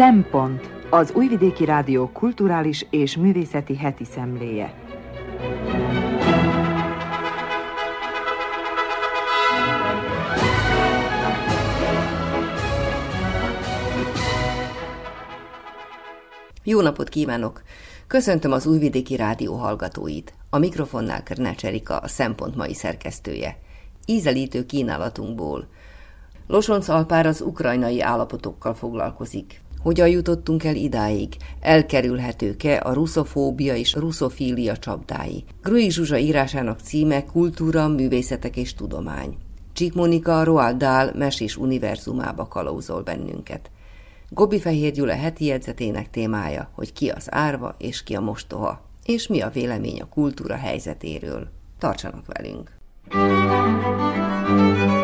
Szempont az Újvidéki Rádió kulturális és művészeti heti szemléje. Jó napot kívánok! Köszöntöm az Újvidéki Rádió hallgatóit. A mikrofonnál Körnács a Szempont mai szerkesztője. Ízelítő kínálatunkból. Losonc Alpár az ukrajnai állapotokkal foglalkozik. Hogyan jutottunk el idáig? Elkerülhetők-e a ruszofóbia és ruszofília csapdái? Grui Zsuzsa írásának címe Kultúra, művészetek és tudomány. Csík Monika Roald Dahl mesés univerzumába kalauzol bennünket. Gobi Fehér Gyula heti jegyzetének témája, hogy ki az árva és ki a mostoha, és mi a vélemény a kultúra helyzetéről. Tartsanak velünk! Thank.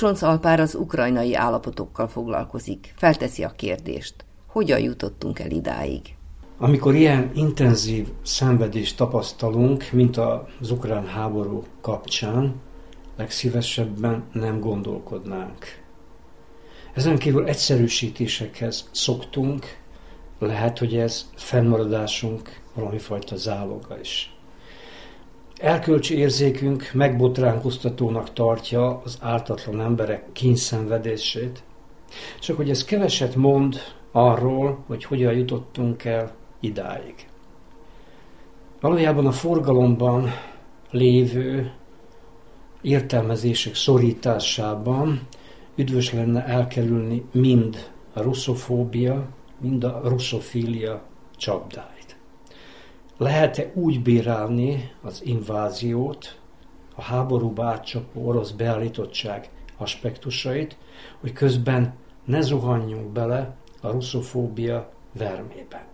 Losonc Alpár az ukrajnai állapotokkal foglalkozik. Felteszi a kérdést, hogyan jutottunk el idáig? Amikor ilyen intenzív szenvedést tapasztalunk, mint az ukrán háború kapcsán, legszívesebben nem gondolkodnánk. Ezen kívül egyszerűsítésekhez szoktunk, lehet, hogy ez fennmaradásunk valami fajta záloga is. Elkölcsi érzékünk megbotránkoztatónak tartja az ártatlan emberek kényszenvedését, csak hogy ez keveset mond arról, hogy hogyan jutottunk el idáig. Valójában a forgalomban lévő értelmezések szorításában üdvös lenne elkerülni mind a russzofóbia, mind a russzofília csapdáit. Lehet-e úgy bírálni az inváziót, a háborúba átcsapó orosz beállítottság aspektusait, hogy közben ne zuhanjunk bele a russzofóbia vermébe.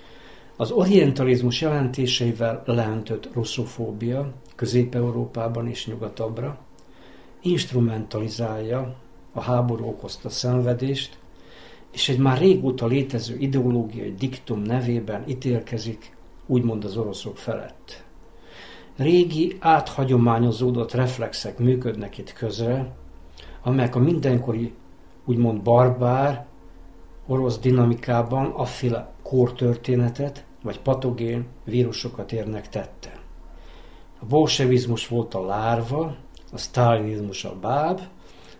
Az orientalizmus jelentéseivel leöntött russzofóbia Közép-Európában és nyugatabbra instrumentalizálja a háború okozta szenvedést, és egy már régóta létező ideológiai diktum nevében ítélkezik úgymond az oroszok felett. Régi, áthagyományozódott reflexek működnek itt közre, amelyek a mindenkori, úgymond barbár, orosz dinamikában afféle kórtörténetet, vagy patogén vírusokat érnek tette. A bolsevizmus volt a lárva, a sztálinizmus a báb,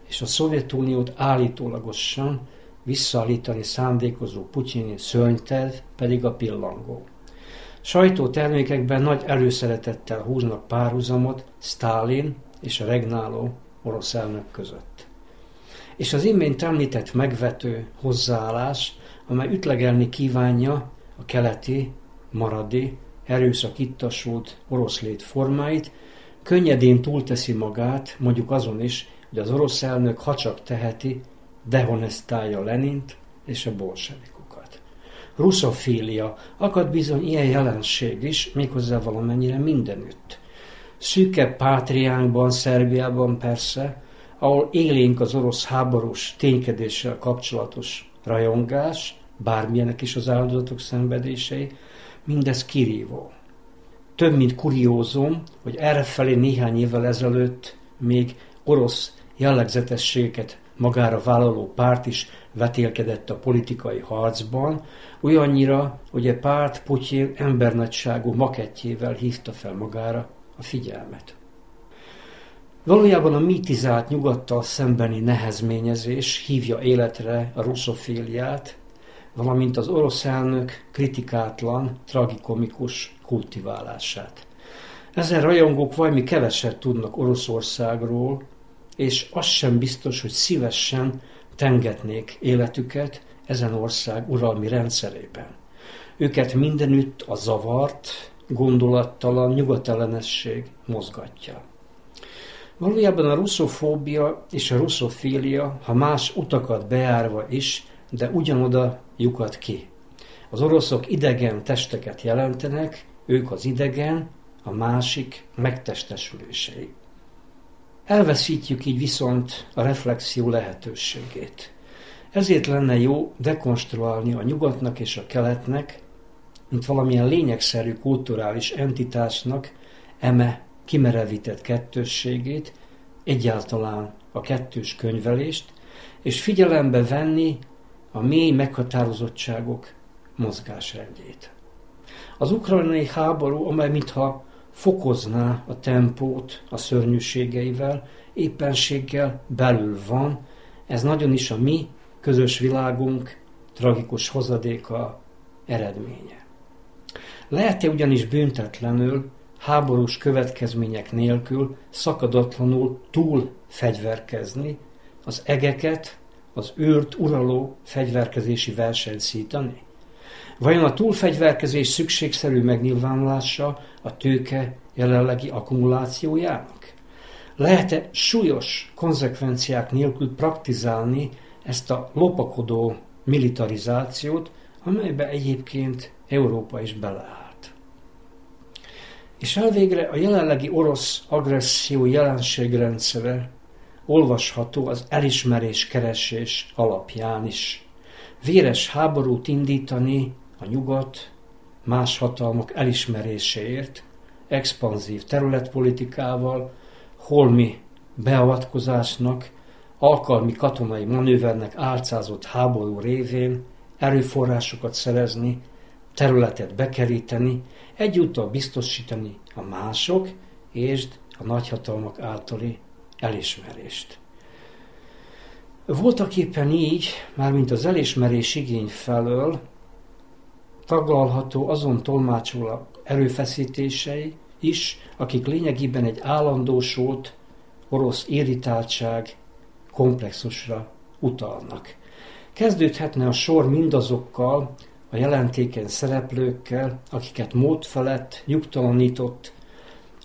és a Szovjetuniót állítólagosan visszaállítani szándékozó putyini szörnyterv pedig a pillangó. Sajtótermékekben nagy előszeretettel húznak párhuzamot Stálin és a regnáló orosz elnök között. És az imént említett megvető hozzáállás, amely ütlegelni kívánja a keleti, maradi, erőszak ittasult orosz lét formáit, könnyedén túlteszi magát, mondjuk azon is, hogy az orosz elnök, ha csak teheti, dehonestálja Lenint és a bolsevik russzofília, akad bizony ilyen jelenség is, méghozzá valamennyire mindenütt. Szűkebb pátriánkban, Szerbiában persze, ahol élénk az orosz háborús ténykedéssel kapcsolatos rajongás, bármilyenek is az áldozatok szenvedései, mindez kirívó. Több, mint kuriózum, hogy errefelé néhány évvel ezelőtt még orosz jellegzetességeket magára vállaló párt is vetélkedett a politikai harcban, olyannyira, hogy a párt Putyin embernagyságú makettjével hívta fel magára a figyelmet. Valójában a mitizált nyugattal szembeni nehezményezés hívja életre a russzoféliát, valamint az orosz elnök kritikátlan, tragikomikus kultiválását. Ezen rajongók valami keveset tudnak Oroszországról, és az sem biztos, hogy szívesen tengetnék életüket ezen ország uralmi rendszerében. Őket mindenütt a zavart, gondolattalan nyugatellenesség mozgatja. Valójában a russzofóbia és a russzofília, ha más utakat beárva is, de ugyanoda lyukat ki. Az oroszok idegen testeket jelentenek, ők az idegen, a másik megtestesülései. Elveszítjük így viszont a reflexió lehetőségét. Ezért lenne jó dekonstruálni a nyugatnak és a keletnek, mint valamilyen lényegszerű kulturális entitásnak eme kimerevített kettősségét, egyáltalán a kettős könyvelést, és figyelembe venni a mély meghatározottságok mozgásrendjét. Az ukrajnai háború, amely mintha fokozná a tempót a szörnyűségeivel, éppenséggel belül van, ez nagyon is a mi közös világunk tragikus hozadéka eredménye. Lehet-e ugyanis büntetlenül, háborús következmények nélkül szakadatlanul túl fegyverkezni, az egeket, az őrt uraló fegyverkezési versenyt szítani? Vajon a túlfegyverkezés szükségszerű megnyilvánulása a tőke jelenlegi akkumulációjának? Lehet-e súlyos konzekvenciák nélkül praktizálni ezt a lopakodó militarizációt, amelybe egyébként Európa is beleállt? És elvégre a jelenlegi orosz agresszió jelenségrendszere olvasható az elismerés keresés alapján is. Véres háborút indítani a nyugat más hatalmak elismeréséért, expanzív területpolitikával, holmi beavatkozásnak, alkalmi katonai manővernek álcázott háború révén erőforrásokat szerezni, területet bekeríteni, egyúttal biztosítani a mások és a nagyhatalmak általi elismerést. Voltak éppen így, mármint az elismerés igény felől, taglalható azon tolmácsoló erőfeszítései is, akik lényegében egy állandósult orosz irritáltság komplexusra utalnak. Kezdődhetne a sor mindazokkal, a jelentéken szereplőkkel, akiket mód felett nyugtalanított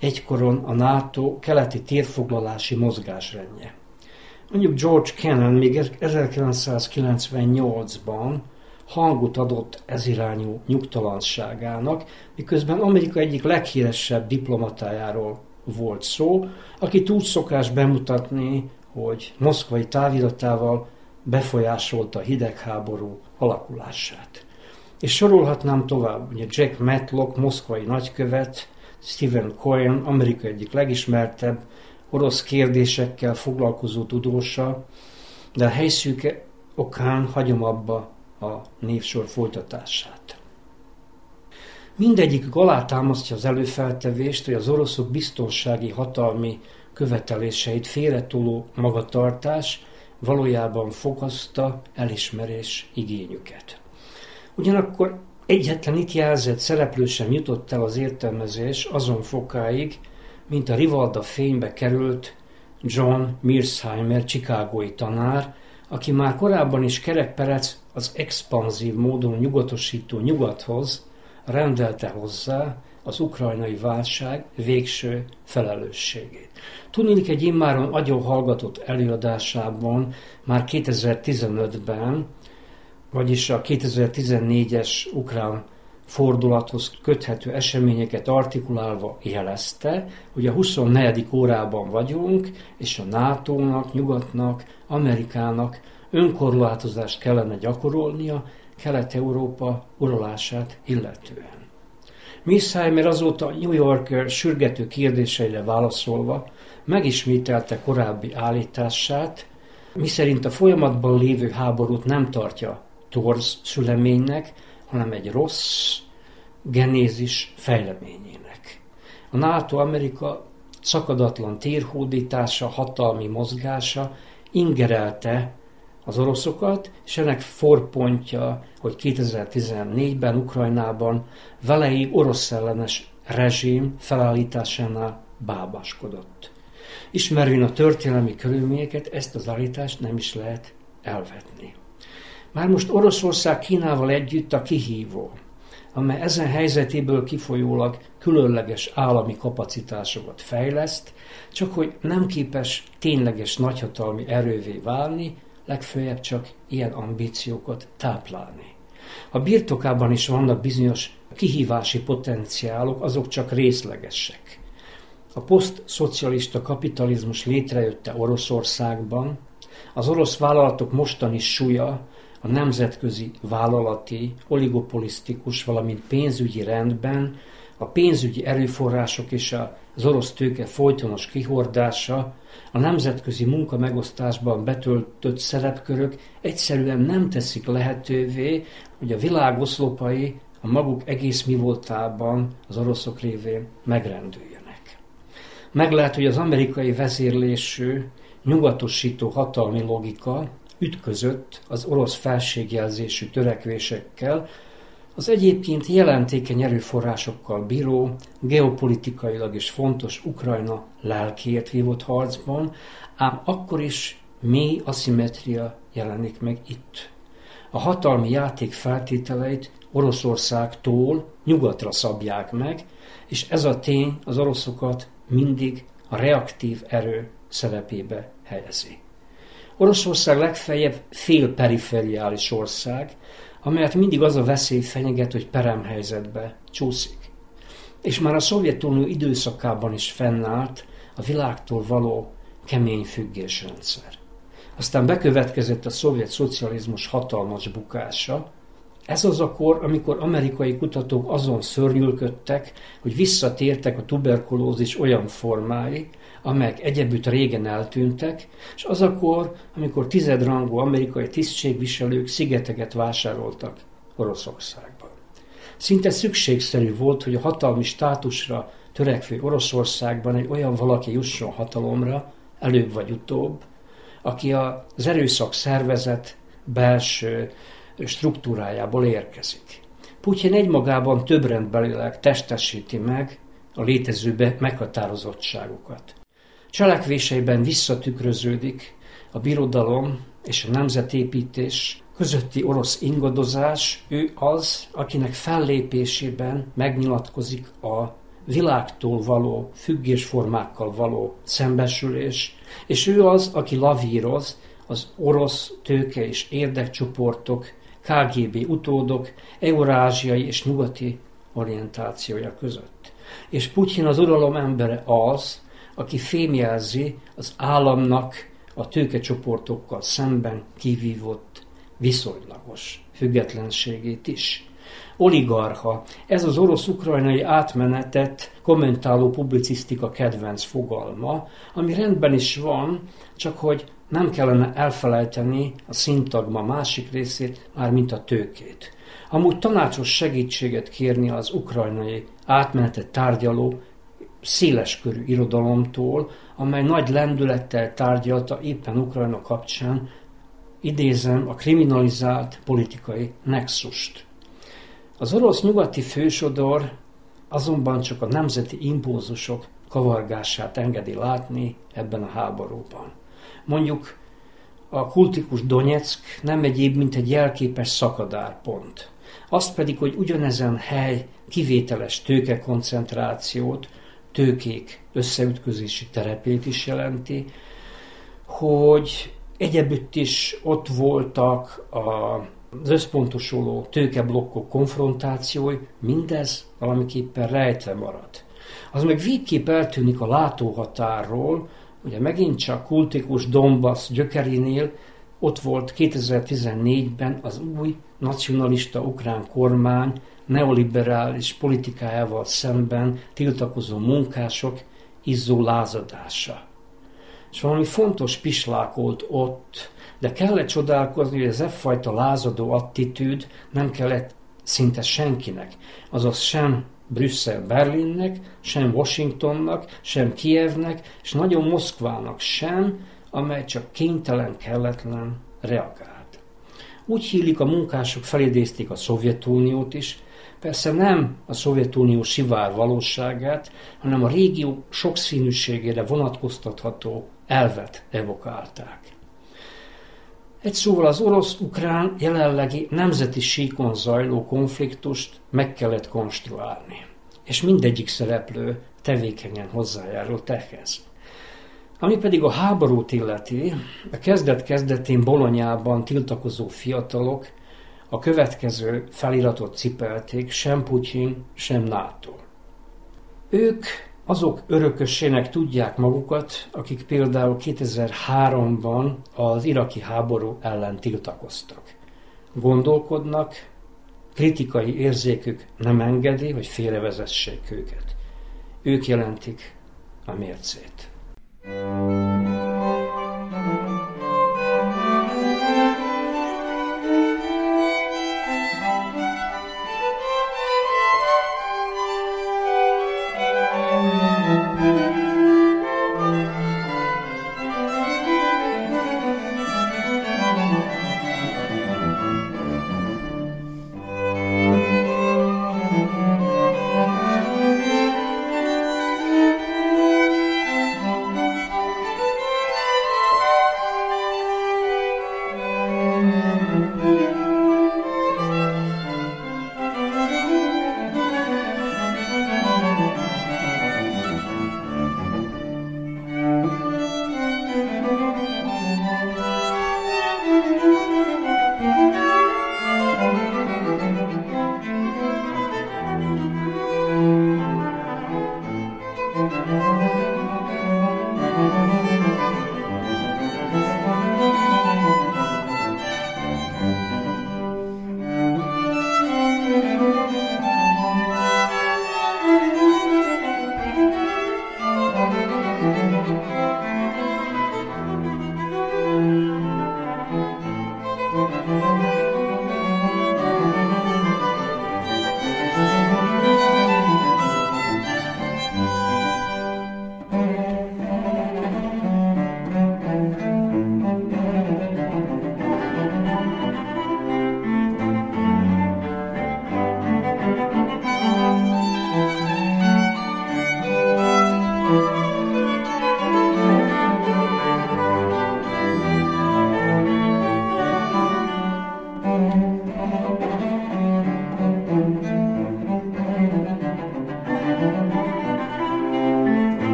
egykoron a NATO keleti térfoglalási mozgásrendje. Mondjuk George Kennan még 1998-ban hangot adott ezirányú nyugtalanságának, miközben Amerika egyik leghíresebb diplomatájáról volt szó, aki úgy szokás bemutatni, hogy moszkvai táviratával befolyásolta a hidegháború alakulását. És sorolhatnám tovább, ugye Jack Matlock, moszkvai nagykövet, Stephen Cohen, Amerika egyik legismertebb orosz kérdésekkel foglalkozó tudósa, de a helyszűke okán hagyom abba a névsor folytatását. Mindegyik alátámasztja az előfeltevést, hogy az oroszok biztonsági hatalmi követeléseit félretoló magatartás valójában fokozta elismerés igényüket. Ugyanakkor egyetlen itt jelzett szereplő sem jutott el az értelmezés azon fokáig, mint a Rivalda fénybe került John Mearsheimer, chicagói tanár, aki már korábban is kerekperec az expanzív módon nyugatosító nyugathoz rendelte hozzá az ukrajnai válság végső felelősségét. Tudnék egy immáron agyon hallgatott előadásában már 2015-ben, vagyis a 2014-es ukrán fordulathoz köthető eseményeket artikulálva jelezte, hogy a 24. órában vagyunk, és a NATO-nak, Nyugatnak, Amerikának önkorlátozást kellene gyakorolnia, Kelet-Európa uralását illetően. Missheimer azóta New Yorker sürgető kérdéseire válaszolva megismételte korábbi állítását, miszerint a folyamatban lévő háborút nem tartja torz szüleménynek, hanem egy rossz genézis fejleményének. A NATO-Amerika szakadatlan térhódítása, hatalmi mozgása ingerelte az oroszokat, és ennek forpontja, hogy 2014-ben Ukrajnában velei orosz ellenes rezsim felállításánál bábáskodott. Ismervén a történelmi körülményeket, ezt az állítást nem is lehet elvetni. Már most Oroszország Kínával együtt a kihívó, amely ezen helyzetéből kifolyólag különleges állami kapacitásokat fejleszt, csak hogy nem képes tényleges nagyhatalmi erővé válni, legfőjebb csak ilyen ambíciókat táplálni. A birtokában is vannak bizonyos kihívási potenciálok, azok csak részlegesek. A posztszocialista kapitalizmus létrejötte Oroszországban, az orosz vállalatok mostani súlya a nemzetközi vállalati, oligopolisztikus, valamint pénzügyi rendben, a pénzügyi erőforrások és az orosz tőke folytonos kihordása, a nemzetközi munka megosztásban betöltött szerepkörök egyszerűen nem teszik lehetővé, hogy a világ oszlopai a maguk egész mi voltában az oroszok révén megrendüljenek. Meg lehet, hogy az amerikai vezérlésű, nyugatosító hatalmi logika ütközött az orosz felségjelzésű törekvésekkel, az egyébként jelentékeny erőforrásokkal bíró, geopolitikailag is fontos Ukrajna lelkiért vívott harcban, ám akkor is mély aszimetria jelenik meg itt. A hatalmi játék feltételeit Oroszországtól nyugatra szabják meg, és ez a tény az oroszokat mindig a reaktív erő szerepébe helyezi. Oroszország legfeljebb fél perifériális ország, amelyet mindig az a veszély fenyeget, hogy peremhelyzetbe csúszik. És már a Szovjetunió időszakában is fennállt a világtól való kemény függésrendszer. Aztán bekövetkezett a szovjet szocializmus hatalmas bukása. Ez az a kor, amikor amerikai kutatók azon szörnyülködtek, hogy visszatértek a tuberkulózis olyan formái, amelyek egyebütt régen eltűntek, és az a kor, amikor tizedrangú amerikai tisztségviselők szigeteket vásároltak Oroszországban. Szinte szükségszerű volt, hogy a hatalmi státusra törekvő Oroszországban egy olyan valaki jusson hatalomra, előbb vagy utóbb, aki az erőszak szervezet belső struktúrájából érkezik. Putyin egymagában több rendbelileg testesíti meg a létező meghatározottságokat. Cselekvéseiben visszatükröződik a birodalom és a nemzetépítés közötti orosz ingadozás, ő az, akinek fellépésében megnyilatkozik a világtól való, függésformákkal való szembesülés, és ő az, aki lavíroz az orosz tőke és érdekcsoportok, KGB utódok, eurázsiai és nyugati orientációja között. És Putyin az uralom embere az, aki fémjelzi az államnak a tőkecsoportokkal szemben kivívott viszonylagos függetlenségét is. Oligarcha, ez az orosz-ukrajnai átmenetet kommentáló publicisztika kedvenc fogalma, ami rendben is van, csak hogy nem kellene elfelejteni a szintagma másik részét, már mint a tőkét. Amúgy tanácsos segítséget kérni az ukrajnai átmenetet tárgyaló széleskörű irodalomtól, amely nagy lendülettel tárgyalta éppen Ukrajna kapcsán, idézem, a kriminalizált politikai nexust. Az orosz nyugati fősodor azonban csak a nemzeti impulzusok kavargását engedi látni ebben a háborúban. Mondjuk a kultikus Donetsk nem egyéb, mint egy jelképes szakadárpont. Azt pedig, hogy ugyanezen hely kivételes tőkekoncentrációt, tőkék összeütközési terepét is jelenti, hogy egyebütt is ott voltak a az összpontosuló tőkeblokkok konfrontációi, mindez valamiképpen rejtve marad. Az meg végképp eltűnik a látóhatárról, ugye megint csak kultikus Donbass gyökerénél ott volt 2014-ben az új nacionalista ukrán kormány neoliberális politikájával szemben tiltakozó munkások izzó lázadása. És valami fontos pislákolt ott, de kellett csodálkozni, hogy ez e fajta lázadó attitűd nem kellett szinte senkinek, azaz sem Brüsszel Berlinnek, sem Washingtonnak, sem Kievnek, és nagyon Moszkvának sem, amely csak kénytelen, kelletlen reagált. Úgy hílik, a munkások felidézték a Szovjetuniót is, persze nem a Szovjetunió sivár valóságát, hanem a régió sokszínűségére vonatkoztatható elvet evokálták. Egy szóval az orosz-ukrán jelenlegi nemzeti síkon zajló konfliktust meg kellett konstruálni, és mindegyik szereplő tevékenyen hozzájárult ehhez. Ami pedig a háborút illeti, a kezdet-kezdetén Bolonyában tiltakozó fiatalok a következő feliratot cipelték, sem Putyin, sem NATO. Ők azok örökösének tudják magukat, akik például 2003-ban az iraki háború ellen tiltakoztak. Gondolkodnak, kritikai érzékük nem engedi, hogy félrevezessék őket. Ők jelentik a mércét.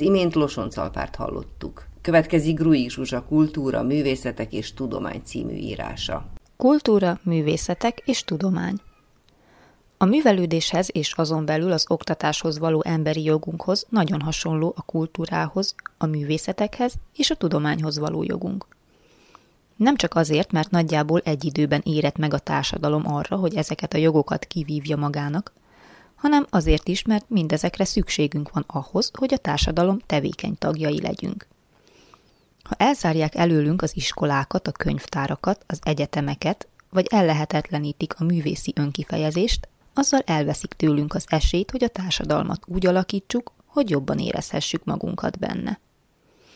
Az imént Losoncalpárt hallottuk. Következik Gruig Zsuzsa Kultúra, Művészetek és Tudomány című írása. Kultúra, művészetek és tudomány. A művelődéshez és azon belül az oktatáshoz való emberi jogunkhoz nagyon hasonló a kultúrához, a művészetekhez és a tudományhoz való jogunk. Nem csak azért, mert nagyjából egy időben érett meg a társadalom arra, hogy ezeket a jogokat kivívja magának, hanem azért is, mert mindezekre szükségünk van ahhoz, hogy a társadalom tevékeny tagjai legyünk. Ha elzárják előlünk az iskolákat, a könyvtárakat, az egyetemeket, vagy ellehetetlenítik a művészi önkifejezést, azzal elveszik tőlünk az esélyt, hogy a társadalmat úgy alakítsuk, hogy jobban érezhessük magunkat benne.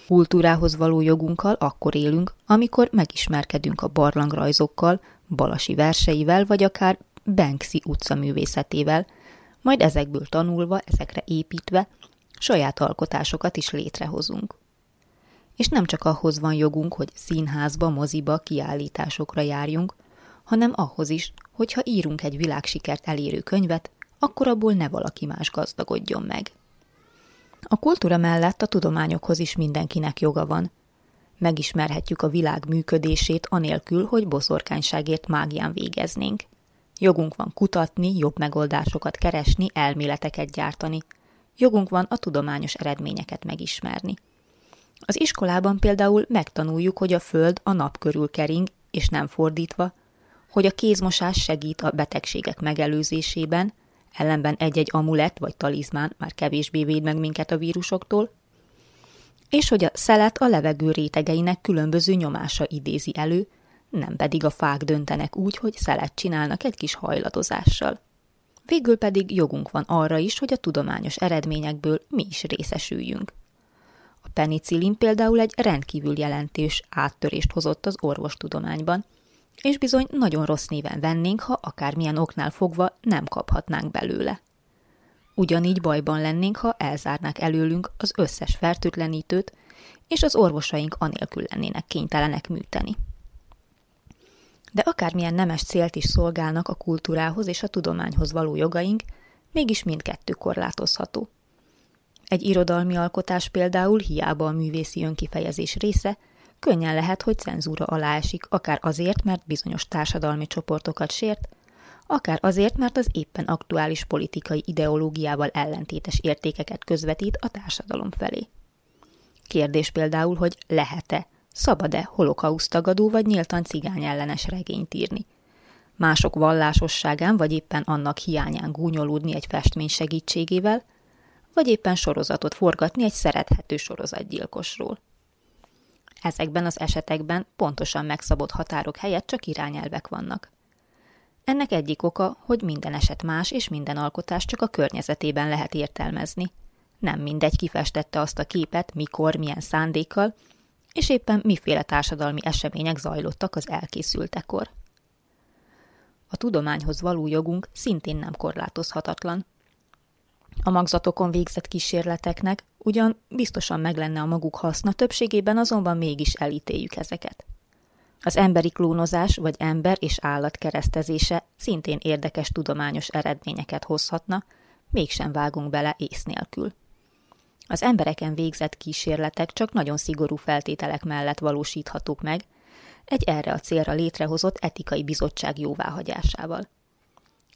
Kultúrához való jogunkkal akkor élünk, amikor megismerkedünk a barlangrajzokkal, Balasi verseivel, vagy akár Banksy utcaművészetével, majd ezekből tanulva, ezekre építve, saját alkotásokat is létrehozunk. És nem csak ahhoz van jogunk, hogy színházba, moziba, kiállításokra járjunk, hanem ahhoz is, hogyha írunk egy világsikert elérő könyvet, akkor abból ne valaki más gazdagodjon meg. A kultúra mellett a tudományokhoz is mindenkinek joga van. Megismerhetjük a világ működését anélkül, hogy boszorkányságért mágián végeznénk. Jogunk van kutatni, jobb megoldásokat keresni, elméleteket gyártani. Jogunk van a tudományos eredményeket megismerni. Az iskolában például megtanuljuk, hogy a Föld a nap körül kering, és nem fordítva, hogy a kézmosás segít a betegségek megelőzésében, ellenben egy-egy amulett vagy talizmán már kevésbé véd meg minket a vírusoktól, és hogy a szelet a levegő rétegeinek különböző nyomása idézi elő, nem pedig a fák döntenek úgy, hogy szelet csinálnak egy kis hajladozással. Végül pedig jogunk van arra is, hogy a tudományos eredményekből mi is részesüljünk. A penicillin például egy rendkívül jelentős áttörést hozott az orvostudományban, és bizony nagyon rossz néven vennénk, ha akármilyen oknál fogva nem kaphatnánk belőle. Ugyanígy bajban lennénk, ha elzárnák előlünk az összes fertőtlenítőt, és az orvosaink anélkül lennének kénytelenek műteni. De akármilyen nemes célt is szolgálnak a kultúrához és a tudományhoz való jogaink, mégis mindkettő korlátozható. Egy irodalmi alkotás például hiába a művészi önkifejezés része, könnyen lehet, hogy cenzúra alá esik, akár azért, mert bizonyos társadalmi csoportokat sért, akár azért, mert az éppen aktuális politikai ideológiával ellentétes értékeket közvetít a társadalom felé. Kérdés például, hogy lehet-e, szabad-e holokausztagadó vagy nyíltan cigány ellenes regényt írni. Mások vallásosságán vagy éppen annak hiányán gúnyolódni egy festmény segítségével, vagy éppen sorozatot forgatni egy szerethető sorozatgyilkosról. Ezekben az esetekben pontosan megszabott határok helyett csak irányelvek vannak. Ennek egyik oka, hogy minden eset más és minden alkotás csak a környezetében lehet értelmezni. Nem mindegy kifestette azt a képet, mikor, milyen szándékkal, és éppen miféle társadalmi események zajlottak az elkészültekor. A tudományhoz való jogunk szintén nem korlátozhatatlan. A magzatokon végzett kísérleteknek ugyan biztosan meg lenne a maguk haszna, többségében azonban mégis elítéljük ezeket. Az emberi klónozás vagy ember és állat keresztezése szintén érdekes tudományos eredményeket hozhatna, mégsem vágunk bele ész nélkül. Az embereken végzett kísérletek csak nagyon szigorú feltételek mellett valósíthatók meg, egy erre a célra létrehozott etikai bizottság jóváhagyásával.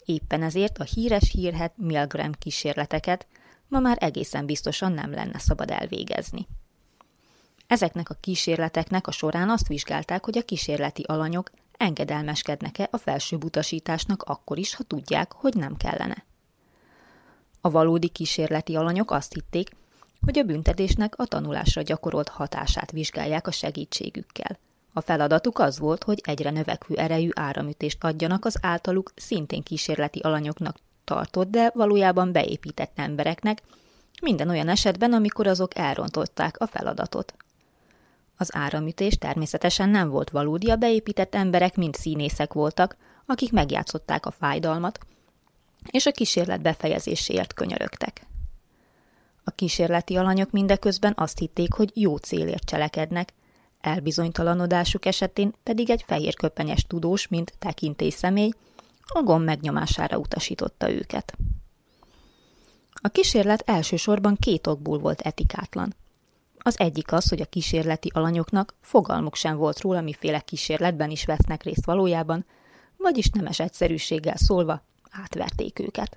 Éppen ezért a híres hírhet Milgram kísérleteket ma már egészen biztosan nem lenne szabad elvégezni. Ezeknek a kísérleteknek a során azt vizsgálták, hogy a kísérleti alanyok engedelmeskednek-e a felsőbb utasításnak akkor is, ha tudják, hogy nem kellene. A valódi kísérleti alanyok azt hitték, hogy a büntetésnek a tanulásra gyakorolt hatását vizsgálják a segítségükkel. A feladatuk az volt, hogy egyre növekvő erejű áramütést adjanak az általuk szintén kísérleti alanyoknak tartott, de valójában beépített embereknek, minden olyan esetben, amikor azok elrontották a feladatot. Az áramütés természetesen nem volt valódi, a beépített emberek mind színészek voltak, akik megjátszották a fájdalmat, és a kísérlet befejezéséért könyörögtek. A kísérleti alanyok mindeközben azt hitték, hogy jó célért cselekednek, elbizonytalanodásuk esetén pedig egy fehér köpenyes tudós, mint tekintély személy, a gomb megnyomására utasította őket. A kísérlet elsősorban két okból volt etikátlan. Az egyik az, hogy a kísérleti alanyoknak fogalmuk sem volt róla, miféle kísérletben is vesznek részt valójában, vagyis nemes egyszerűséggel szólva átverték őket.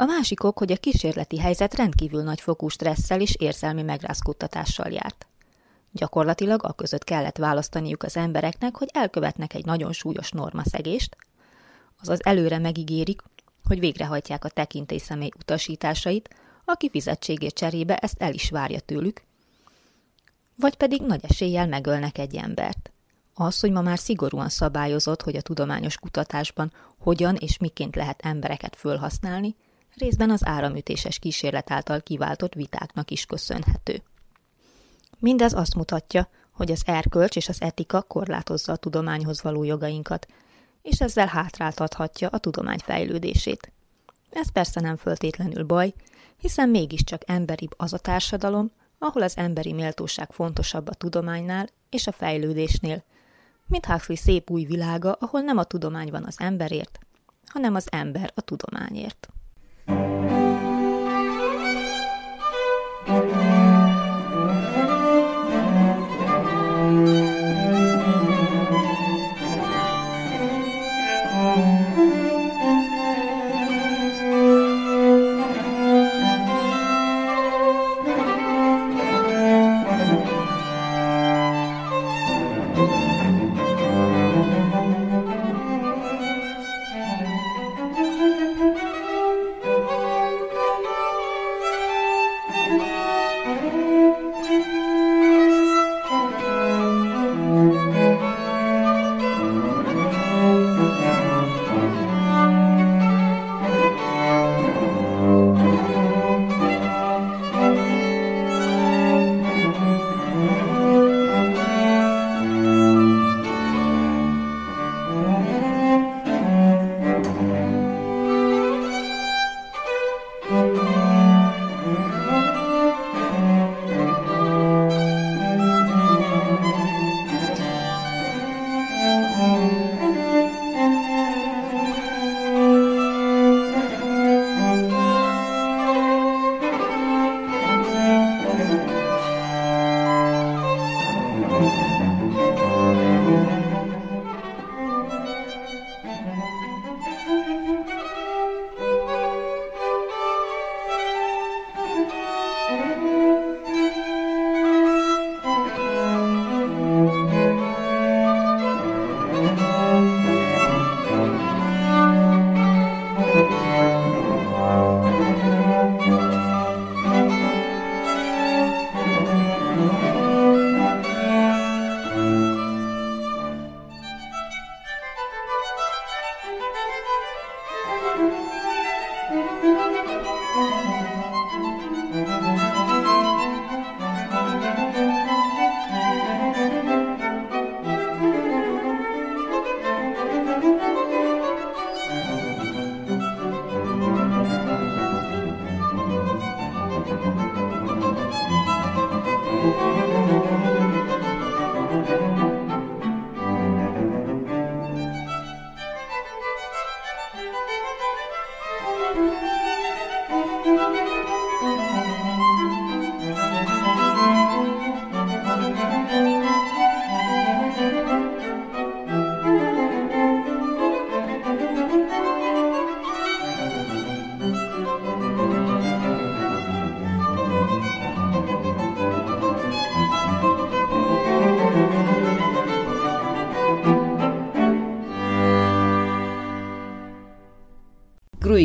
A másik ok, hogy a kísérleti helyzet rendkívül nagy fokú stresszel és érzelmi megrázkódtatással járt. Gyakorlatilag a között kellett választaniuk az embereknek, hogy elkövetnek egy nagyon súlyos normaszegést, azaz előre megígérik, hogy végrehajtják a tekintély személy utasításait, aki fizetségét cserébe ezt el is várja tőlük, vagy pedig nagy eséllyel megölnek egy embert. Az, hogy ma már szigorúan szabályozott, hogy a tudományos kutatásban hogyan és miként lehet embereket fölhasználni, részben az áramütéses kísérlet által kiváltott vitáknak is köszönhető. Mindez azt mutatja, hogy az erkölcs és az etika korlátozza a tudományhoz való jogainkat, és ezzel hátráltathatja a tudomány fejlődését. Ez persze nem föltétlenül baj, hiszen mégiscsak emberibb az a társadalom, ahol az emberi méltóság fontosabb a tudománynál és a fejlődésnél, mint Huxley szép új világa, ahol nem a tudomány van az emberért, hanem az ember a tudományért.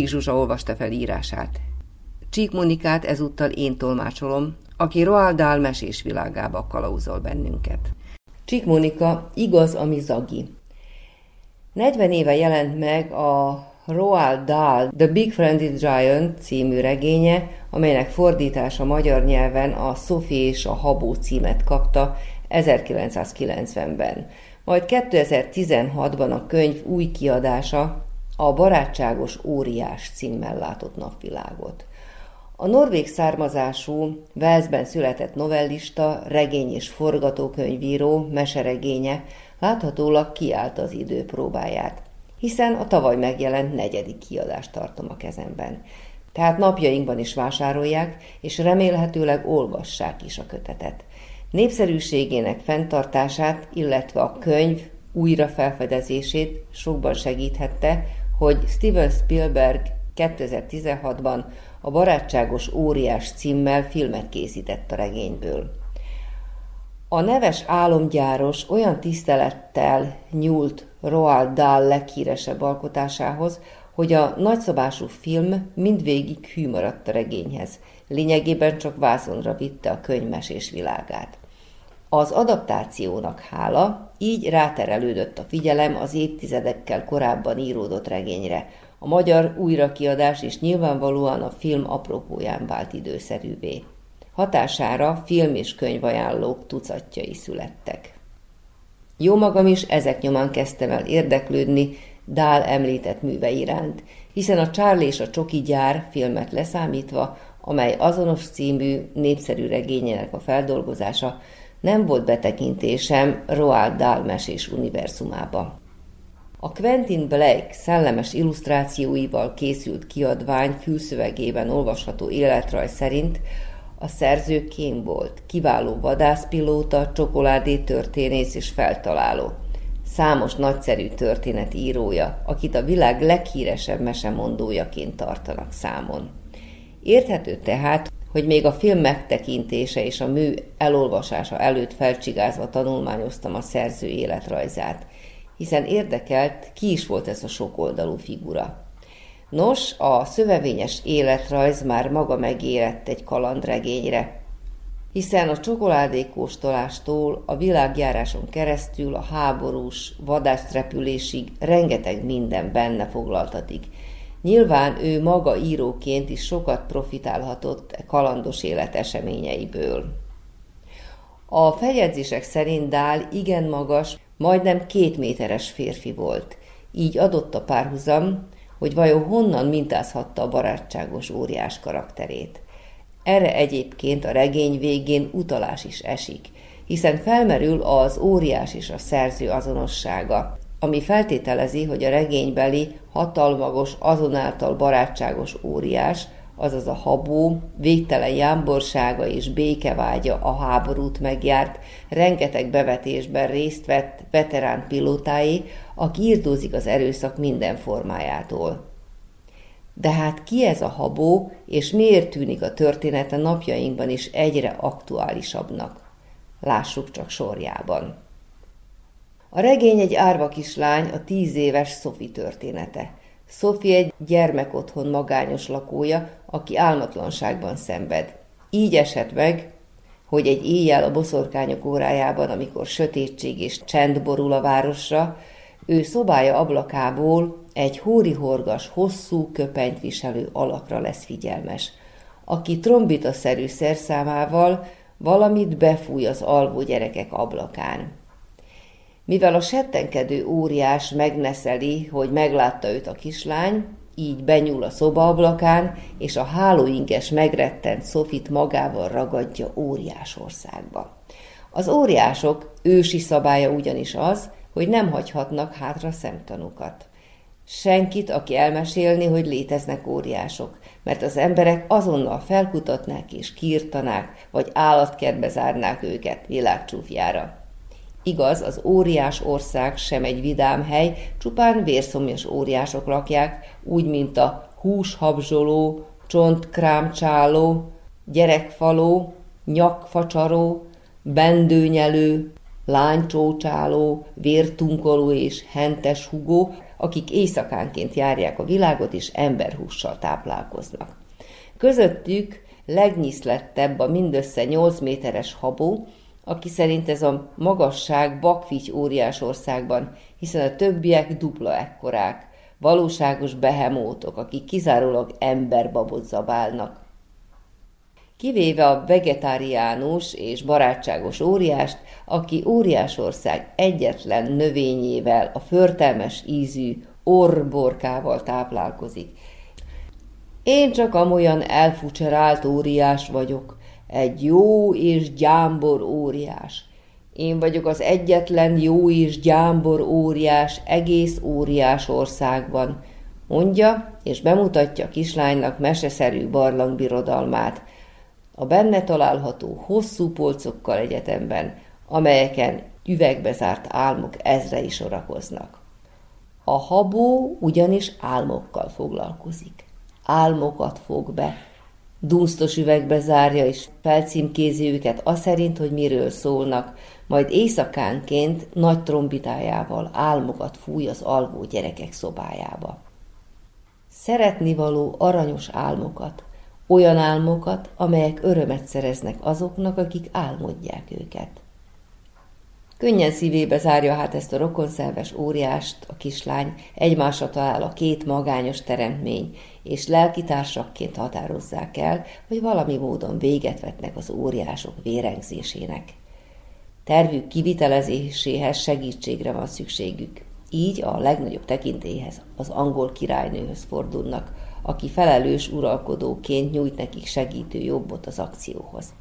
Gruig Zsuzsa olvasta fel írását. Csík Monikát ezúttal én tolmácsolom, aki Roald Dahl mesés világába kalauzol bennünket. Csík Monika igaz, ami zagi. 40 éve jelent meg a Roald Dahl The Big Friendly Giant című regénye, amelynek fordítása magyar nyelven a Sophie és a Habó címet kapta 1990-ben. Majd 2016-ban a könyv új kiadása a Barátságos Óriás címmel látott napvilágot. A norvég származású, Velszben született novellista, regény és forgatókönyvíró, meseregénye láthatólag kiállt az idő próbáját, hiszen a tavaly megjelent negyedik kiadást tartom a kezemben. Tehát napjainkban is vásárolják, és remélhetőleg olvassák is a kötetet. Népszerűségének fenntartását, illetve a könyv újrafelfedezését sokban segíthette, hogy Steven Spielberg 2016-ban a Barátságos Óriás címmel filmet készített a regényből. A neves álomgyáros olyan tisztelettel nyúlt Roald Dahl leghíresebb alkotásához, hogy a nagyszabású film mindvégig hű maradt a regényhez. Lényegében csak vászonra vitte a könyvmesés világát. Az adaptációnak hála, így ráterelődött a figyelem az évtizedekkel korábban íródott regényre. A magyar újrakiadás is nyilvánvalóan a film apropóján vált időszerűvé. Hatására film és könyvajánlók tucatjai születtek. Jó magam is ezek nyomán kezdtem el érdeklődni Dál említett műve iránt, hiszen a Charlie és a Csoki gyár filmet leszámítva, amely azonos című népszerű regényének a feldolgozása, nem volt betekintésem Roald Dahl mesés univerzumába. A Quentin Blake szellemes illusztrációival készült kiadvány fülszövegében olvasható életrajz szerint a szerző Kén volt, kiváló vadászpilóta, csokoládé történész és feltaláló. Számos nagyszerű történet írója, akit a világ leghíresebb mesemondójaként tartanak számon. Érthető tehát, hogy még a film megtekintése és a mű elolvasása előtt felcsigázva tanulmányoztam a szerző életrajzát, hiszen érdekelt, ki is volt ez a sokoldalú figura. Nos, a szövevényes életrajz már maga megérett egy kalandregényre, hiszen a csokoládékóstolástól a világjáráson keresztül a háborús vadászrepülésig rengeteg minden benne foglaltatik. Nyilván ő maga íróként is sokat profitálhatott kalandos élet eseményeiből. A feljegyzések szerint Dál igen magas, majdnem két méteres férfi volt. Így adott a párhuzam, hogy vajon honnan mintázhatta a barátságos óriás karakterét. Erre egyébként a regény végén utalás is esik, hiszen felmerül az óriás és a szerző azonossága, ami feltételezi, hogy a regénybeli hatalmagos, azonáltal barátságos óriás, azaz a habó, végtelen jámborsága és békevágya a háborút megjárt, rengeteg bevetésben részt vett veterán pilótái, aki írtózik az erőszak minden formájától. De hát ki ez a habó, és miért tűnik a története napjainkban is egyre aktuálisabbnak? Lássuk csak sorjában. A regény egy árva kislány, a tíz éves Sophie története. Sophie egy gyermekotthon magányos lakója, aki álmatlanságban szenved. Így esett meg, hogy egy éjjel a boszorkányok órájában, amikor sötétség és csend borul a városra, ő szobája ablakából egy hóri-horgas, hosszú köpenyt viselő alakra lesz figyelmes, aki trombitaszerű szerszámával valamit befúj az alvó gyerekek ablakán. Mivel a settenkedő óriás megneszeli, hogy meglátta őt a kislány, így benyúl a szoba ablakán, és a hálóinges megrettent Szofit magával ragadja óriás országba. Az óriások ősi szabálya ugyanis az, hogy nem hagyhatnak hátra szemtanúkat. Senkit, aki elmesélni, hogy léteznek óriások, mert az emberek azonnal felkutatnák és kiirtanák, vagy állatkertbe zárnák őket világcsúfjára. Igaz, az óriás ország sem egy vidám hely, csupán vérszomjas óriások lakják, úgy, mint a húshabzsoló, csontkrámcsáló, gyerekfaló, nyakfacsaró, bendőnyelő, lánycsócsáló, vértunkoló és hentes hugó, akik éjszakánként járják a világot és emberhússal táplálkoznak. Közöttük legnyiszlettebb a mindössze 8 méteres habó, aki szerint ez a magasság bakfigy óriás országban, hiszen a többiek dupla ekkorák, valóságos behemótok, akik kizárólag emberbabot zabálnak. Kivéve a vegetáriánus és barátságos óriást, aki óriásország egyetlen növényével, a förtelmes ízű orborkával táplálkozik. Én csak amolyan elfucserált óriás vagyok, egy jó és gyámbor óriás. Én vagyok az egyetlen jó és gyámbor óriás egész óriás országban, mondja, és bemutatja a kislánynak meseszerű barlangbirodalmát, a benne található hosszú polcokkal egyetemben, amelyeken üvegbe zárt álmok ezrei sorakoznak. A habó ugyanis álmokkal foglalkozik. Álmokat fog be, dunsztos üvegbe zárja és felcímkézi őket az szerint, hogy miről szólnak, majd éjszakánként nagy trombitájával álmokat fúj az alvó gyerekek szobájába. Szeretnivaló aranyos álmokat, olyan álmokat, amelyek örömet szereznek azoknak, akik álmodják őket. Könnyen szívébe zárja hát ezt a rokonszerves óriást, a kislány, egymásra talál a két magányos teremtmény, és lelkitársakként határozzák el, hogy valami módon véget vetnek az óriások vérengzésének. Tervük kivitelezéséhez segítségre van szükségük. Így a legnagyobb tekintélyhez, az angol királynőhöz fordulnak, aki felelős uralkodóként nyújt nekik segítő jobbot az akcióhoz.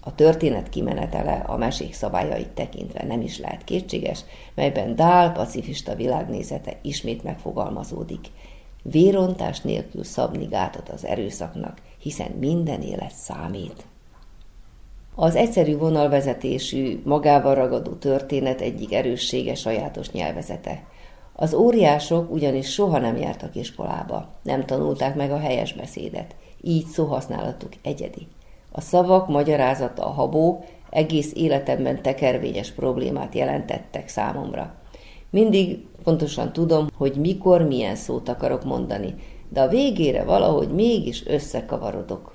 A történet kimenetele a mesék szabályait tekintve nem is lehet kétséges, melyben Dál pacifista világnézete ismét megfogalmazódik. Vérontás nélkül szabni gátot az erőszaknak, hiszen minden élet számít. Az egyszerű vonalvezetésű, magával ragadó történet egyik erőssége sajátos nyelvezete. Az óriások ugyanis soha nem jártak iskolába, nem tanulták meg a helyes beszédet, így szóhasználatuk egyedi. A szavak magyarázata a habó egész életemben tekervényes problémát jelentettek számomra. Mindig pontosan tudom, hogy mikor milyen szót akarok mondani, de a végére valahogy mégis összekavarodok.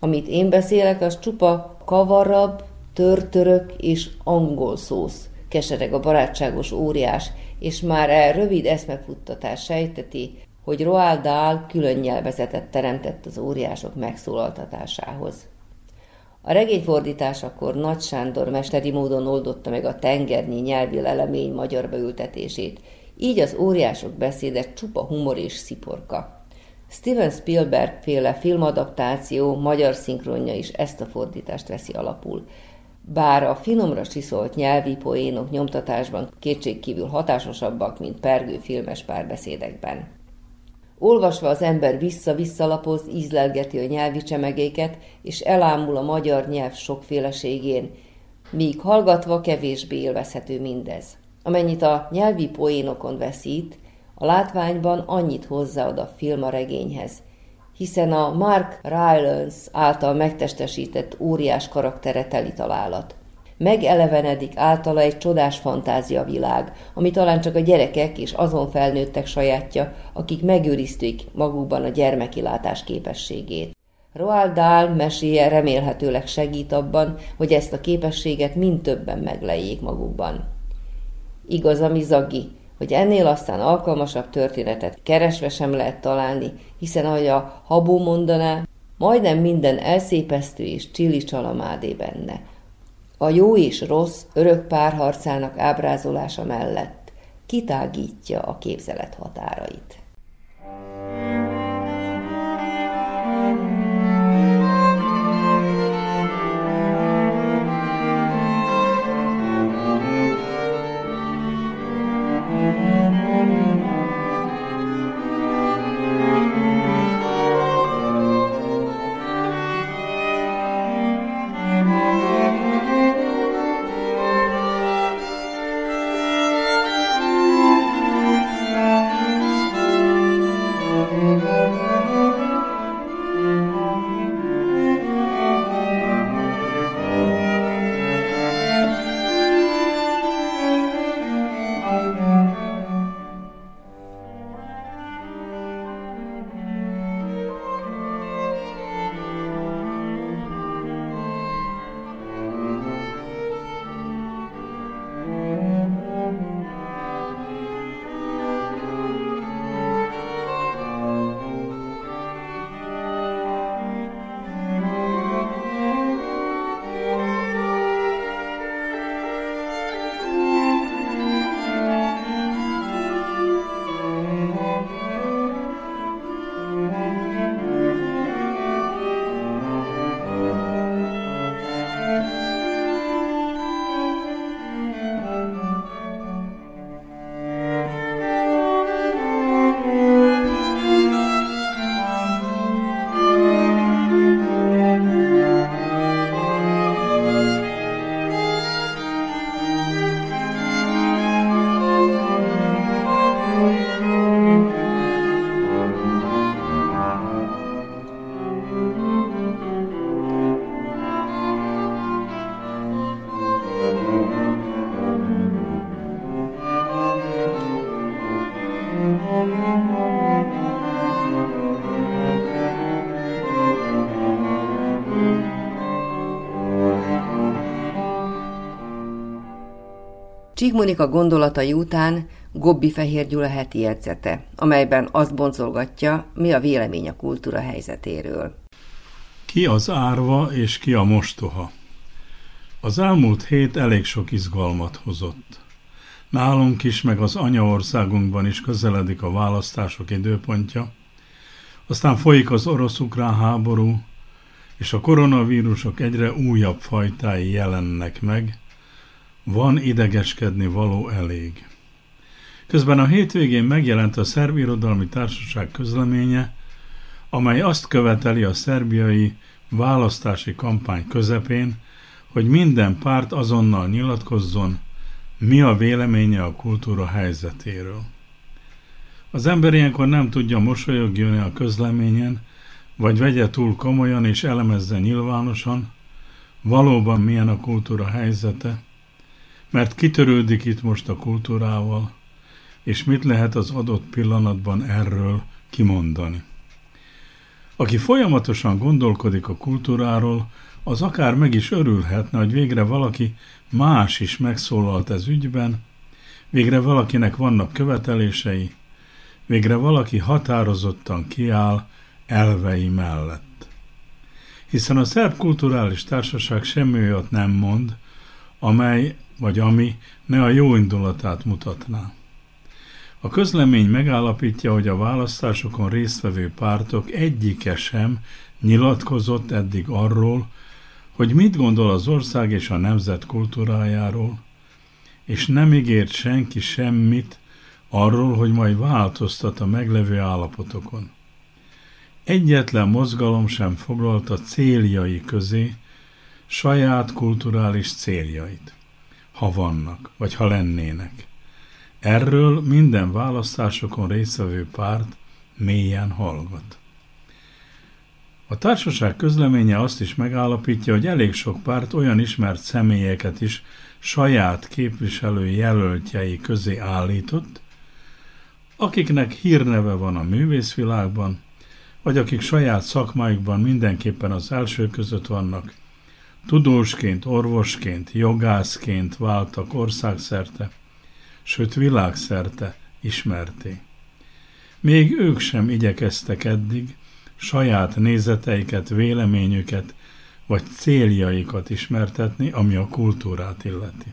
Amit én beszélek, az csupa kavarabb, törtörök és angol szósz, kesereg a barátságos óriás, és már el rövid eszmefuttatás sejteti, hogy Roald Dahl külön nyelvezetet teremtett az óriások megszólaltatásához. A regény fordításakor Nagy Sándor mesteri módon oldotta meg a tengernyi nyelvi lelemény magyar beültetését, így az óriások beszéde csupa humor és sziporka. Steven Spielberg féle filmadaptáció magyar szinkronja is ezt a fordítást veszi alapul. Bár a finomra csiszolt nyelvi poénok nyomtatásban kétségkívül hatásosabbak, mint pergő filmes párbeszédekben. Olvasva az ember vissza-visszalapoz, ízlelgeti a nyelvi csemegéket, és elámul a magyar nyelv sokféleségén, míg hallgatva kevésbé élvezhető mindez. Amennyit a nyelvi poénokon veszít, a látványban annyit hozzáad a film a regényhez, hiszen a Mark Rylance által megtestesített óriás karaktere teli találat megelevenedik általa egy csodás világ, ami talán csak a gyerekek és azon felnőttek sajátja, akik megőrizték magukban a gyermeki látás képességét. Roald Dahl meséje remélhetőleg segít abban, hogy ezt a képességet mind többen meglejék magukban. Igaz, ami zagi, hogy ennél aztán alkalmasabb történetet keresve sem lehet találni, hiszen ahogy a habó mondaná, majdnem minden elszépesztő és csilli csalamádé benne – a jó és rossz örök párharcának ábrázolása mellett kitágítja a képzelet határait. Csík Monika gondolatai után Gobbi Fehér Gyula heti jegyzete, amelyben azt boncolgatja, mi a vélemény a kultúra helyzetéről. Ki az árva és ki a mostoha? Az elmúlt hét elég sok izgalmat hozott. Nálunk is, meg az anyaországunkban is közeledik a választások időpontja, aztán folyik az orosz-ukrán háború, és a koronavírusok egyre újabb fajtái jelennek meg, van idegeskedni való elég. Közben a hétvégén megjelent a Szerb Társaság közleménye, amely azt követeli a szerbiai választási kampány közepén, hogy minden párt azonnal nyilatkozzon, mi a véleménye a kultúra helyzetéről. Az ember ilyenkor nem tudja mosolyogni a közleményen, vagy vegye túl komolyan és elemezze nyilvánosan, valóban milyen a kultúra helyzete, mert kitörődik itt most a kultúrával, és mit lehet az adott pillanatban erről kimondani. Aki folyamatosan gondolkodik a kultúráról, az akár meg is örülhetne, hogy végre valaki más is megszólalt ez ügyben, végre valakinek vannak követelései, végre valaki határozottan kiáll elvei mellett. Hiszen a szerb kulturális társaság semmi olyat nem mond, amely vagy ami ne a jó indulatát mutatná. A közlemény megállapítja, hogy a választásokon résztvevő pártok egyike sem nyilatkozott eddig arról, hogy mit gondol az ország és a nemzet kultúrájáról, és nem ígért senki semmit arról, hogy majd változtat a meglevő állapotokon. Egyetlen mozgalom sem foglalta céljai közé saját kulturális céljait, ha vannak, vagy ha lennének. Erről minden választásokon résztvevő párt mélyen hallgat. A társaság közleménye azt is megállapítja, hogy elég sok párt olyan ismert személyeket is saját képviselő jelöltjei közé állított, akiknek hírneve van a művészvilágban, vagy akik saját szakmájukban mindenképpen az első között vannak, tudósként, orvosként, jogászként váltak országszerte, sőt világszerte ismerté. Még ők sem igyekeztek eddig saját nézeteiket, véleményüket vagy céljaikat ismertetni, ami a kultúrát illeti.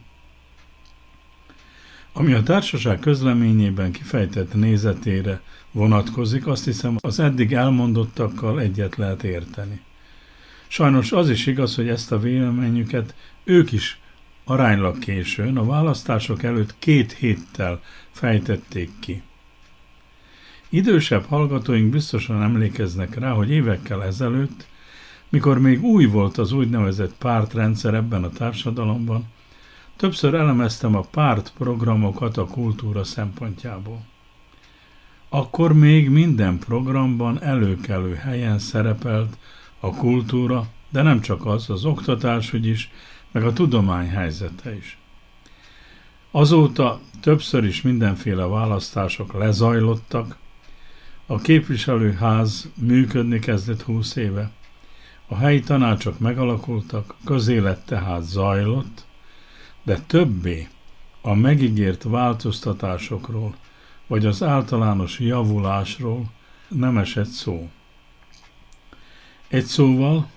Ami a társaság közleményében kifejtett nézetére vonatkozik, azt hiszem az eddig elmondottakkal egyet lehet érteni. Sajnos az is igaz, hogy ezt a véleményüket ők is aránylag későn, a választások előtt két héttel fejtették ki. Idősebb hallgatóink biztosan emlékeznek rá, hogy évekkel ezelőtt, mikor még új volt az úgynevezett pártrendszer ebben a társadalomban, többször elemeztem a pártprogramokat a kultúra szempontjából. Akkor még minden programban előkelő helyen szerepelt a kultúra, de nem csak az, az oktatásügy is, meg a tudomány helyzete is. Azóta többször is mindenféle választások lezajlottak, a képviselőház működni kezdett húsz éve, a helyi tanácsok megalakultak, közélet tehát zajlott, de többé a megígért változtatásokról, vagy az általános javulásról nem esett szó. Egy szóval,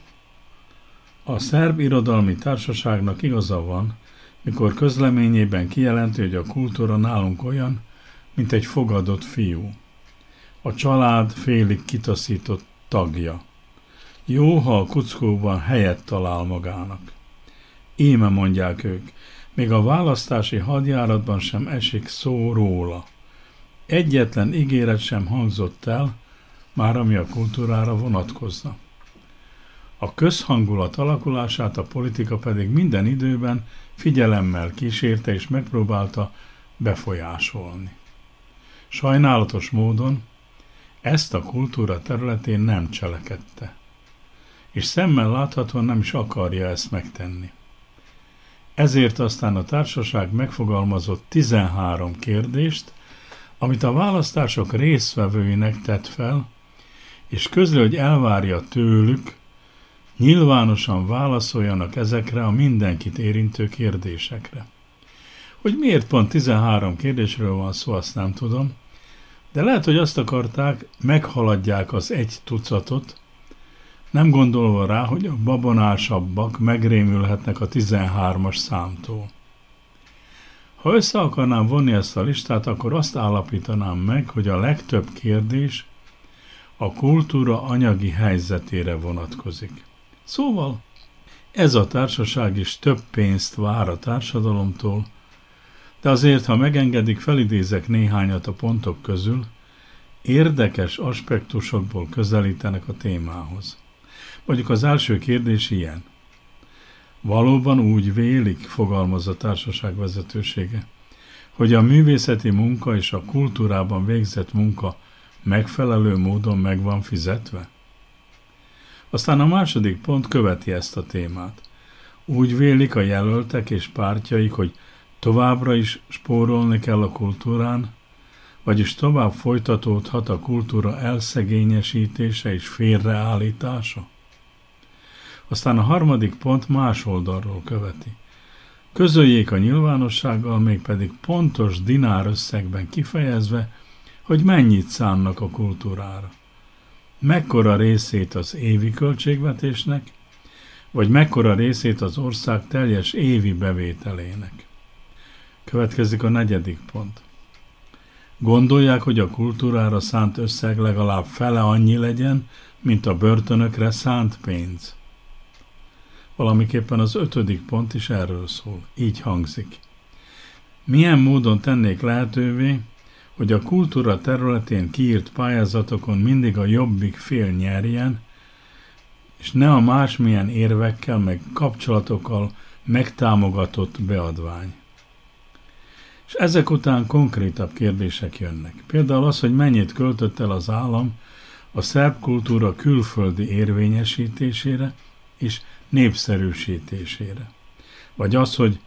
a Szerb Irodalmi Társaságnak igaza van, mikor közleményében kijelenti, hogy a kultúra nálunk olyan, mint egy fogadott fiú. A család félig kitaszított tagja. Jó, ha a kuckóban helyet talál magának. Íme mondják ők, még a választási hadjáratban sem esik szó róla. Egyetlen ígéret sem hangzott el, már ami a kultúrára vonatkozna. A közhangulat alakulását a politika pedig minden időben figyelemmel kísérte és megpróbálta befolyásolni. Sajnálatos módon ezt a kultúra területén nem cselekedte, és szemmel láthatóan nem is akarja ezt megtenni. Ezért aztán a társaság megfogalmazott 13 kérdést, amit a választások résztvevőinek tett fel, és közli, hogy elvárja tőlük, nyilvánosan válaszoljanak ezekre a mindenkit érintő kérdésekre. Hogy miért pont 13 kérdésről van szó, azt nem tudom, de lehet, hogy azt akarták, meghaladják az egy tucatot, nem gondolva rá, hogy a babonásabbak megrémülhetnek a 13-as számtól. Ha össze akarnám vonni ezt a listát, akkor azt állapítanám meg, hogy a legtöbb kérdés a kultúra anyagi helyzetére vonatkozik. Szóval ez a társaság is több pénzt vár a társadalomtól, de azért, ha megengedik, felidézek néhányat a pontok közül, érdekes aspektusokból közelítenek a témához. Mondjuk az első kérdés ilyen. Valóban úgy vélik, fogalmaz a társaság vezetősége, hogy a művészeti munka és a kultúrában végzett munka megfelelő módon meg van fizetve? Aztán a második pont követi ezt a témát. Úgy vélik a jelöltek és pártjaik, hogy továbbra is spórolni kell a kultúrán, vagyis tovább folytatódhat a kultúra elszegényesítése és félreállítása? Aztán a harmadik pont más oldalról követi. Közöljék a nyilvánossággal, mégpedig pontos dinár összegben kifejezve, hogy mennyit szánnak a kultúrára. Mekkora részét az évi költségvetésnek, vagy mekkora részét az ország teljes évi bevételének. Következik a negyedik pont. Gondolják, hogy a kultúrára szánt összeg legalább fele annyi legyen, mint a börtönökre szánt pénz. Valamiképpen az ötödik pont is erről szól. Így hangzik. Milyen módon tennék lehetővé, hogy a kultúra területén kiírt pályázatokon mindig a jobbik fél nyerjen, és ne a másmilyen érvekkel meg kapcsolatokkal megtámogatott beadvány. És ezek után konkrétabb kérdések jönnek. Például az, hogy mennyit költött el az állam a szerb kultúra külföldi érvényesítésére és népszerűsítésére. Vagy az, hogy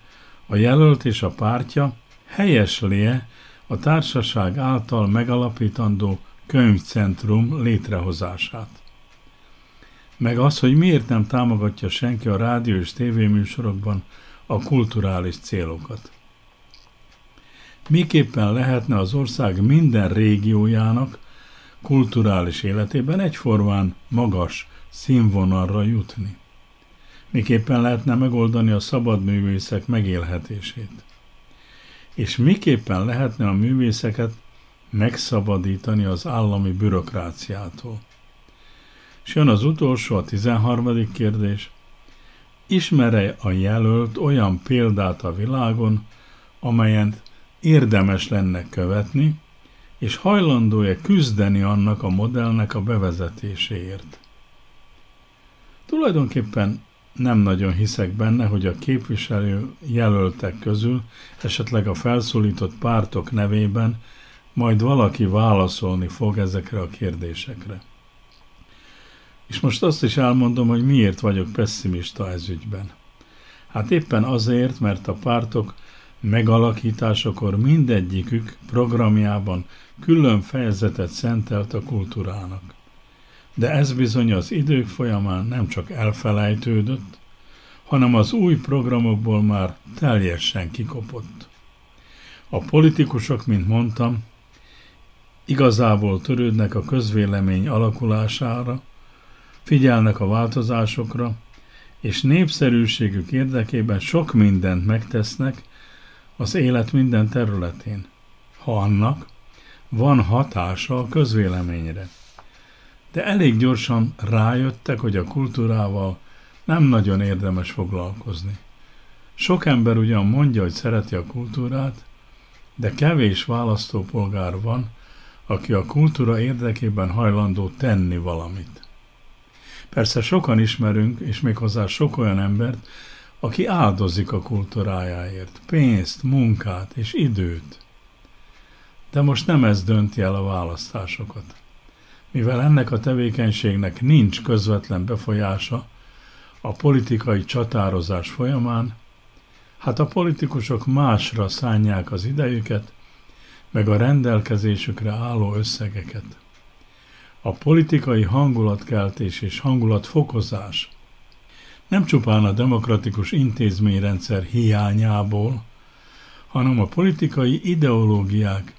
a jelölt és a pártja helyeslie a társaság által megalapítandó könyvcentrum létrehozását. Meg az, hogy miért nem támogatja senki a rádió és tévéműsorokban a kulturális célokat. Miképpen lehetne az ország minden régiójának kulturális életében egyformán magas színvonalra jutni? Miképpen lehetne megoldani a szabadművészek megélhetését? És miképpen lehetne a művészeket megszabadítani az állami bürokráciától? És jön az utolsó, a 13. kérdés. Ismere a jelölt olyan példát a világon, amelyen érdemes lenne követni, és hajlandó-e küzdeni annak a modellnek a bevezetéséért. Tulajdonképpen nem nagyon hiszek benne, hogy a képviselő jelöltek közül, esetleg a felszólított pártok nevében majd valaki válaszolni fog ezekre a kérdésekre. És most azt is elmondom, hogy miért vagyok pessimista ez ügyben. Hát éppen azért, mert a pártok megalakításakor mindegyikük programjában külön fejezetet szentelt a kultúrának. De ez bizony az idők folyamán nem csak elfelejtődött, hanem az új programokból már teljesen kikopott. A politikusok, mint mondtam, igazából törődnek a közvélemény alakulására, figyelnek a változásokra, és népszerűségük érdekében sok mindent megtesznek az élet minden területén, ha annak van hatása a közvéleményre. De elég gyorsan rájöttek, hogy a kultúrával nem nagyon érdemes foglalkozni. Sok ember ugyan mondja, hogy szereti a kultúrát, de kevés választópolgár van, aki a kultúra érdekében hajlandó tenni valamit. Persze sokan ismerünk, és méghozzá sok olyan embert, aki áldozik a kultúrájáért, pénzt, munkát és időt. De most nem ez dönti el a választásokat. Mivel ennek a tevékenységnek nincs közvetlen befolyása a politikai csatározás folyamán, hát a politikusok másra szánják az idejüket, meg a rendelkezésükre álló összegeket. A politikai hangulatkeltés és hangulatfokozás nem csupán a demokratikus intézményrendszer hiányából, hanem a politikai ideológiák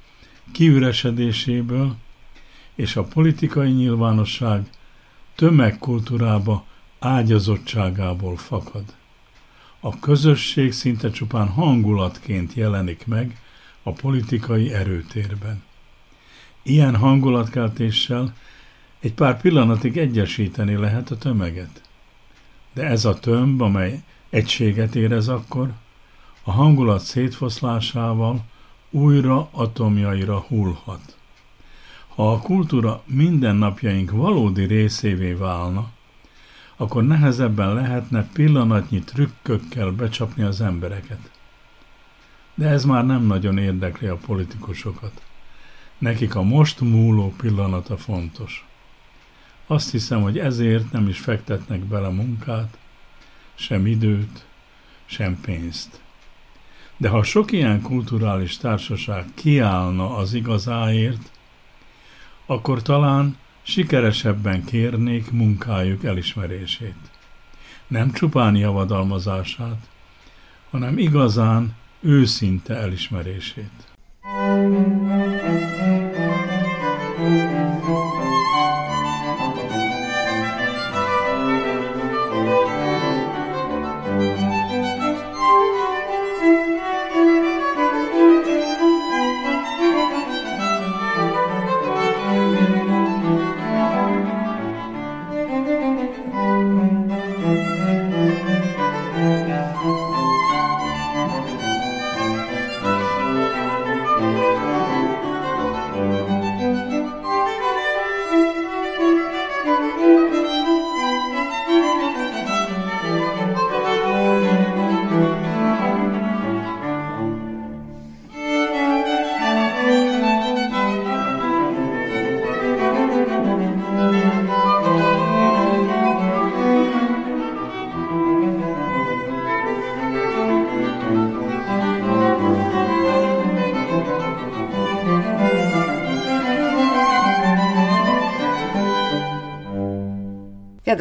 kiüresedéséből és a politikai nyilvánosság tömegkultúrába ágyazottságából fakad. A közösség szinte csupán hangulatként jelenik meg a politikai erőtérben. Ilyen hangulatkeltéssel egy pár pillanatig egyesíteni lehet a tömeget. De ez a tömb, amely egységet érez akkor, a hangulat szétfoszlásával újra atomjaira hullhat. Ha a kultúra mindennapjaink valódi részévé válna, akkor nehezebben lehetne pillanatnyi trükkökkel becsapni az embereket. De ez már nem nagyon érdekli a politikusokat. Nekik a most múló pillanata fontos. Azt hiszem, hogy ezért nem is fektetnek bele munkát, sem időt, sem pénzt. De ha sok ilyen kulturális társaság kiállna az igazáért, akkor talán sikeresebben kérnék munkájuk elismerését. Nem csupán javadalmazását, hanem igazán őszinte elismerését. Thank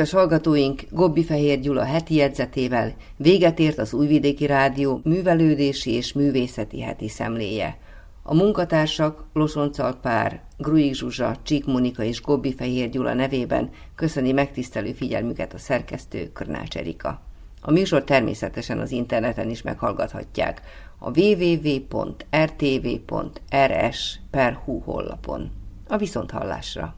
Kedves hallgatóink, Gobbi Fehér Gyula heti jegyzetével véget ért az Újvidéki Rádió művelődési és művészeti heti szemléje. A munkatársak Losoncal Pár, Gruig Zsuzsa, Csík Monika és Gobbi Fehér Gyula nevében köszöni megtisztelő figyelmüket a szerkesztő Körnács Erika. A műsor természetesen az interneten is meghallgathatják a www.rtv.rs per honlapon. A viszonthallásra!